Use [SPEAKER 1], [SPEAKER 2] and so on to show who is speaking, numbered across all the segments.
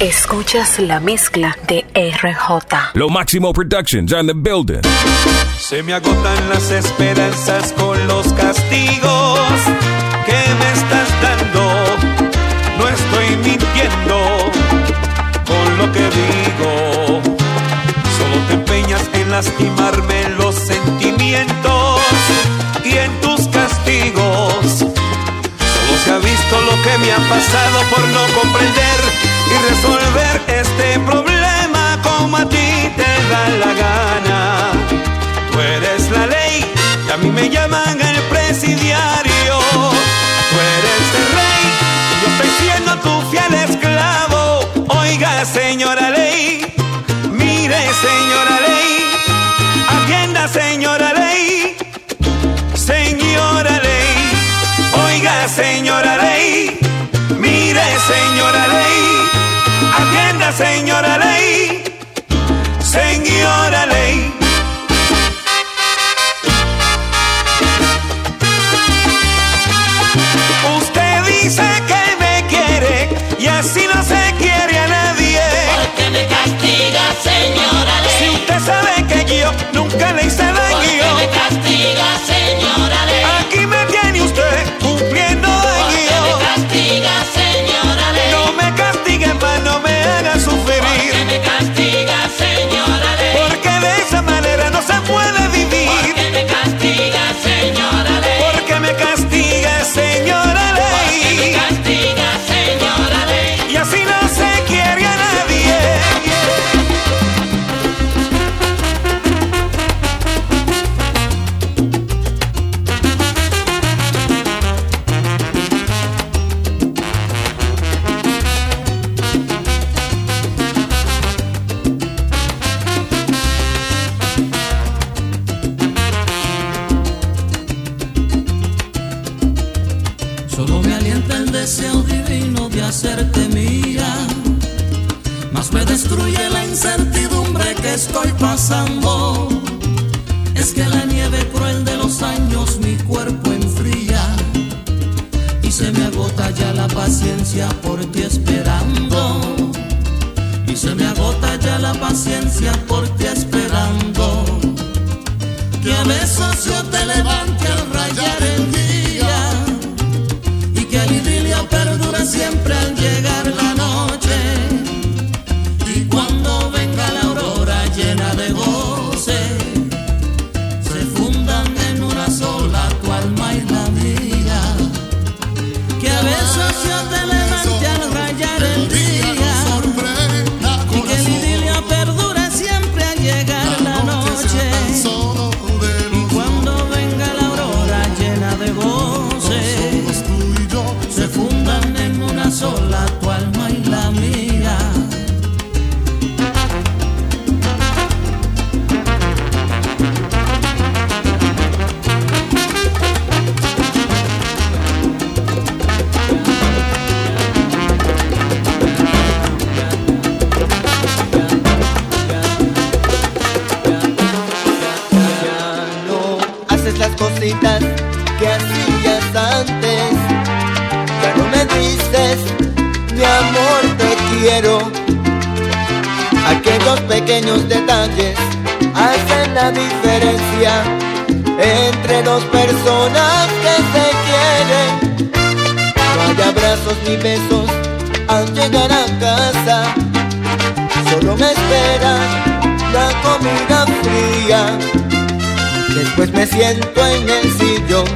[SPEAKER 1] Escuchas la mezcla de RJ.
[SPEAKER 2] Lo Máximo Productions on the building.
[SPEAKER 3] Se me agotan las esperanzas con los castigos que me estás dando. No estoy mintiendo con lo que digo. Solo te empeñas en lastimarme los sentimientos y en tus castigos. Solo se ha visto lo que me ha pasado por no comprender y resolver este problema como a ti te da la gana. Tú eres la ley señora ley, señora ley. Usted dice que me quiere y así no se quiere a nadie.
[SPEAKER 4] ¿Por qué me castiga, señora ley?
[SPEAKER 3] Si usted sabe que yo nunca le hice Y se
[SPEAKER 5] me agota ya la paciencia por llena de
[SPEAKER 6] Aquellos pequeños detalles hacen la diferencia entre dos personas que se quieren. No hay abrazos ni besos al llegar a casa. Solo me espera la comida fría. Después me siento en el sillón,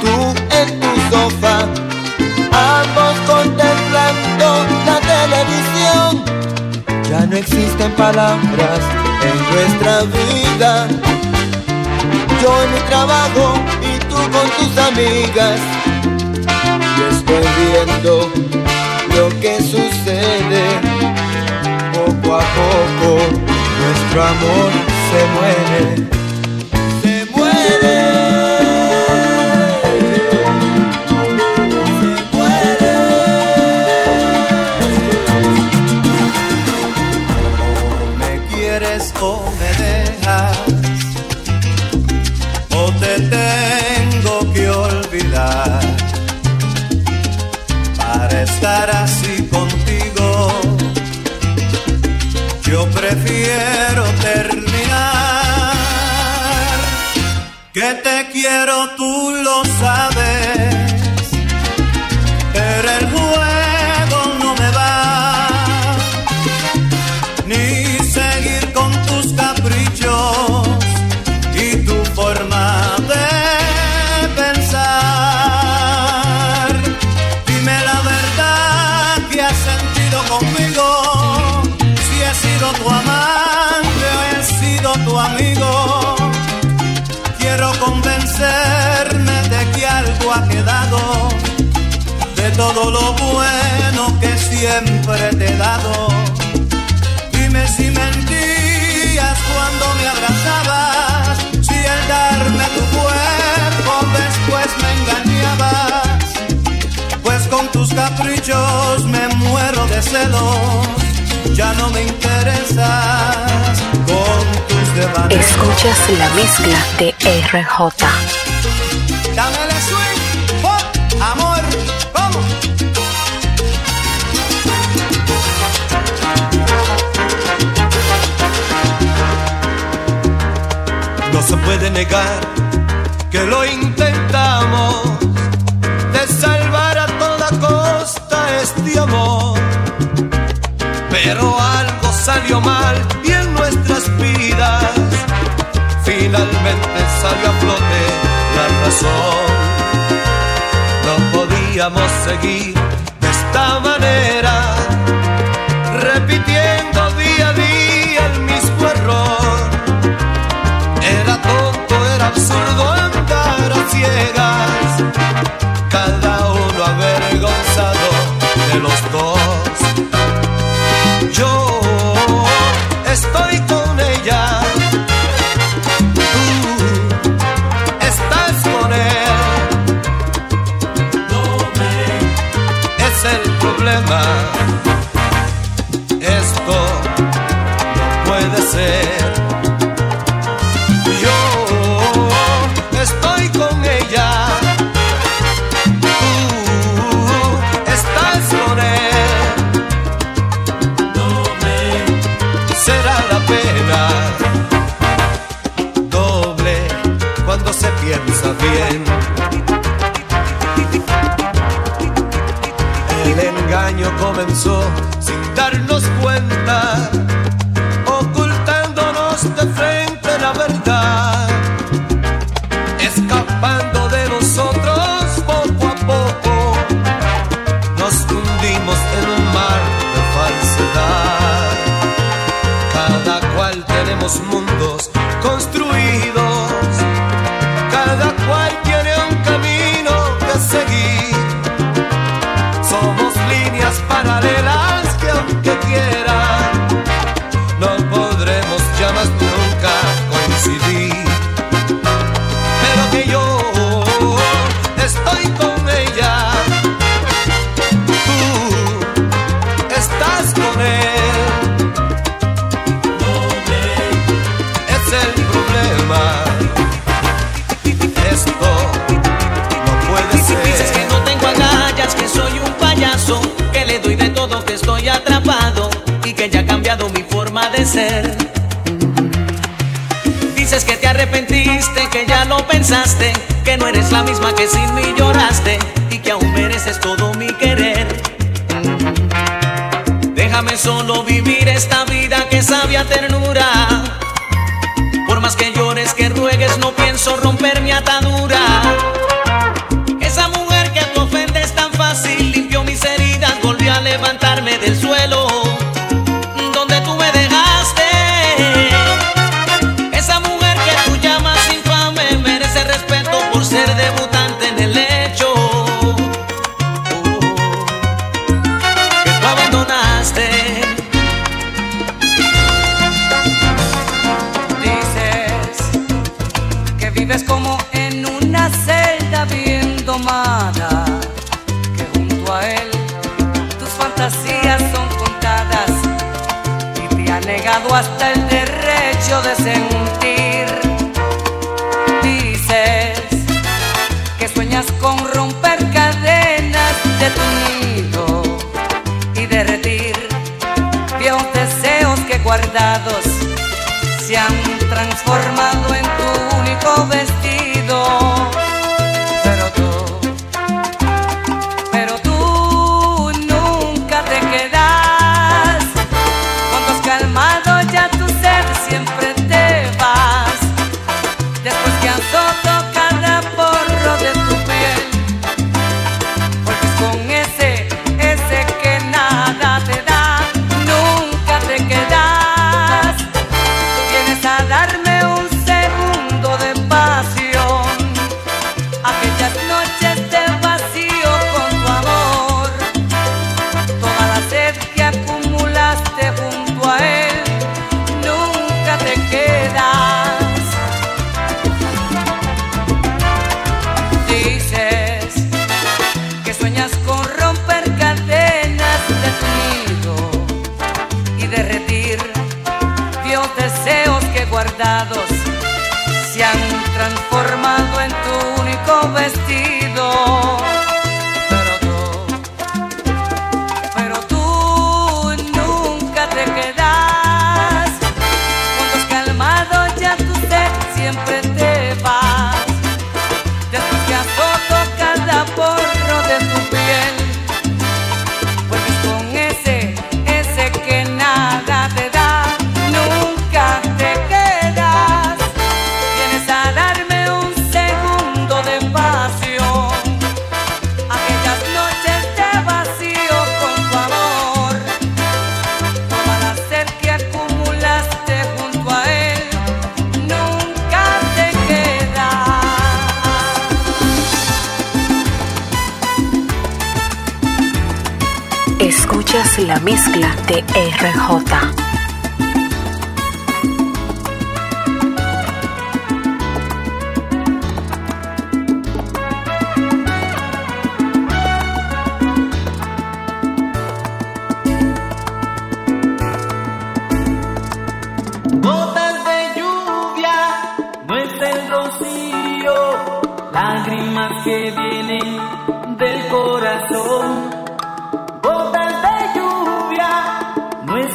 [SPEAKER 6] tú en tu sofá, existen palabras en nuestra vida. Yo en mi trabajo y tú con tus amigas. Y estoy viendo lo que sucede. Poco a poco nuestro amor se muere. Se muere.
[SPEAKER 3] quiero terminar, que
[SPEAKER 7] te quiero, tú lo sabes. Todo lo bueno que siempre te he dado. Dime si mentías cuando me abrazabas, si el darme tu cuerpo después me engañabas. Pues con tus caprichos me muero de celos, ya no me interesas con tus devaneos.
[SPEAKER 8] Escuchas la mezcla de RJ.
[SPEAKER 7] Dámele swing, oh,
[SPEAKER 9] se puede negar que lo intentamos de salvar a toda costa este amor. Pero algo salió mal y en nuestras vidas finalmente salió a flote la razón. No podíamos seguir de esta manera, absurdo andar a ciegas, cada uno avergonzado de los dos. Bien.
[SPEAKER 10] Dices que te arrepentiste, que ya lo pensaste, que no eres la misma que sin mí lloraste y que aún mereces todo mi querer. Déjame solo vivir esta vida que sabia ternura. Por más que llores, que ruegues, no pienso romper mi atadura. Que
[SPEAKER 11] junto a él tus fantasías son contadas y te ha negado hasta el derecho de sentir. Dices que sueñas con romper cadenas de tu nido y derretir viejos deseos que guardados se han transformado en tu único vestido. vestido. Mezcla de RJ, gotas de lluvia, muestre el rocío, lágrimas que vienen del corazón.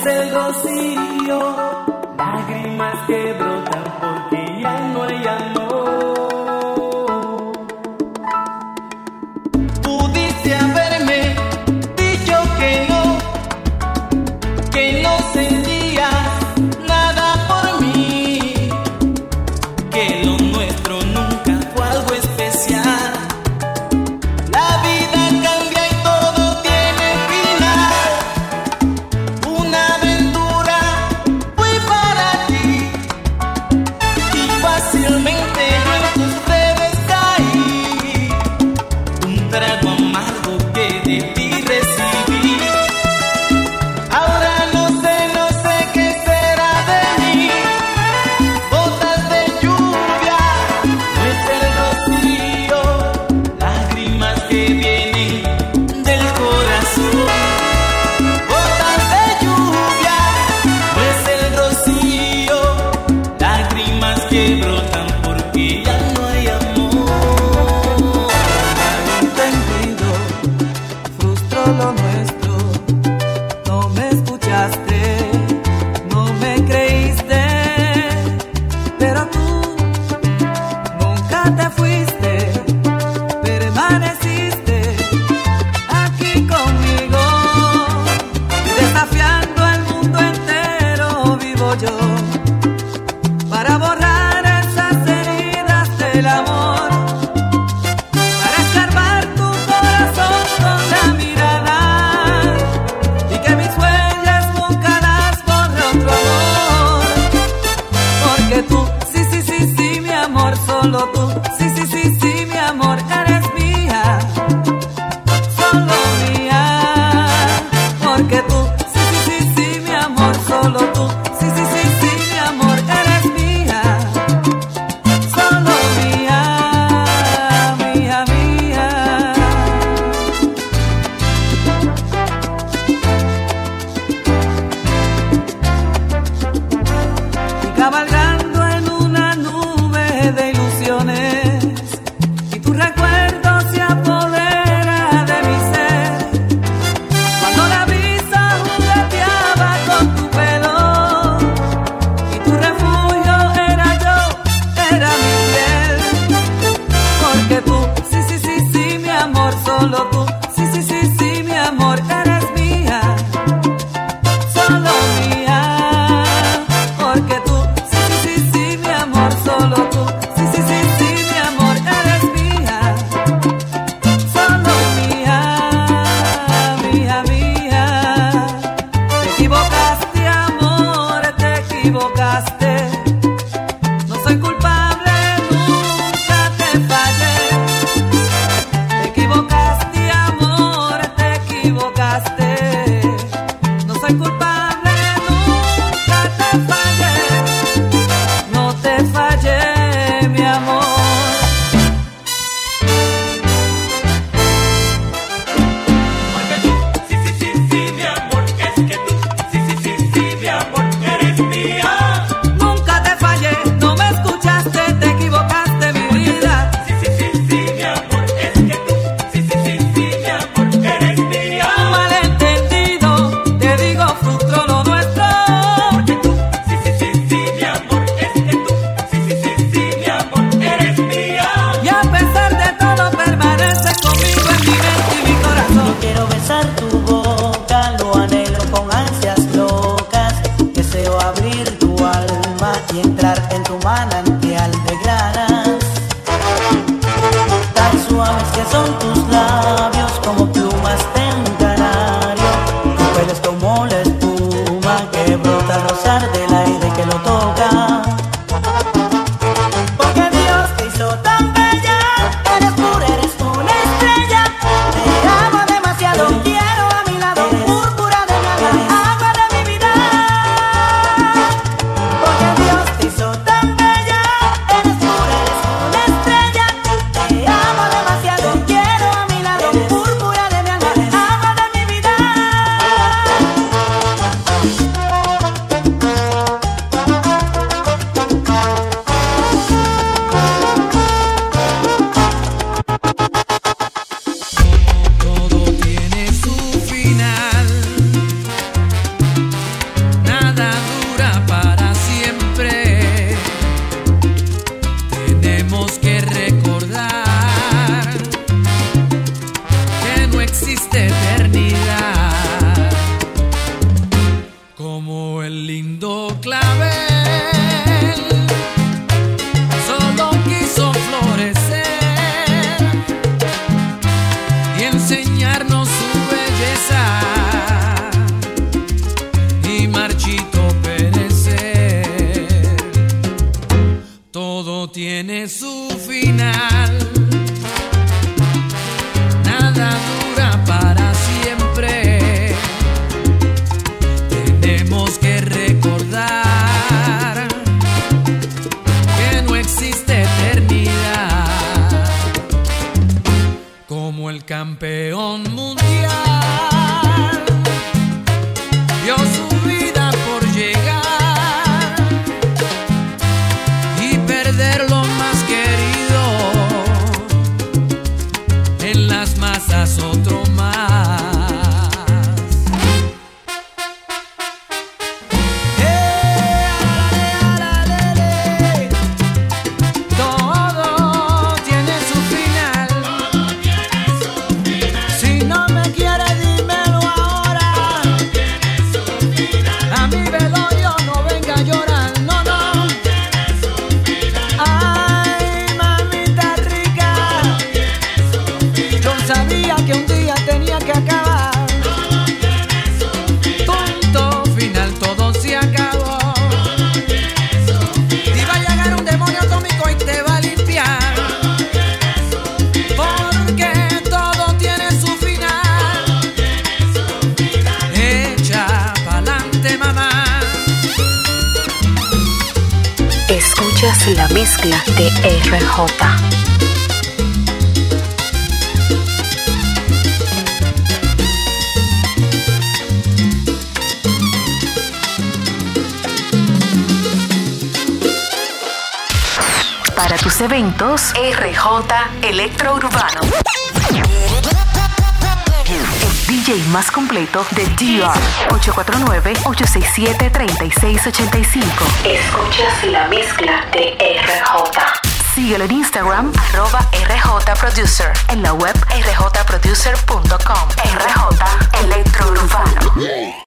[SPEAKER 11] es el rocío. yo. quiero
[SPEAKER 8] besar tu de RJ. Para tus eventos, RJ Electro-Urbano. DJ más completo de DR. 849-867-3685. Escuchas la mezcla de RJ. Síguelo en Instagram, arroba RJ Producer. En la web rjproducer.com. RJ Electro Urbano.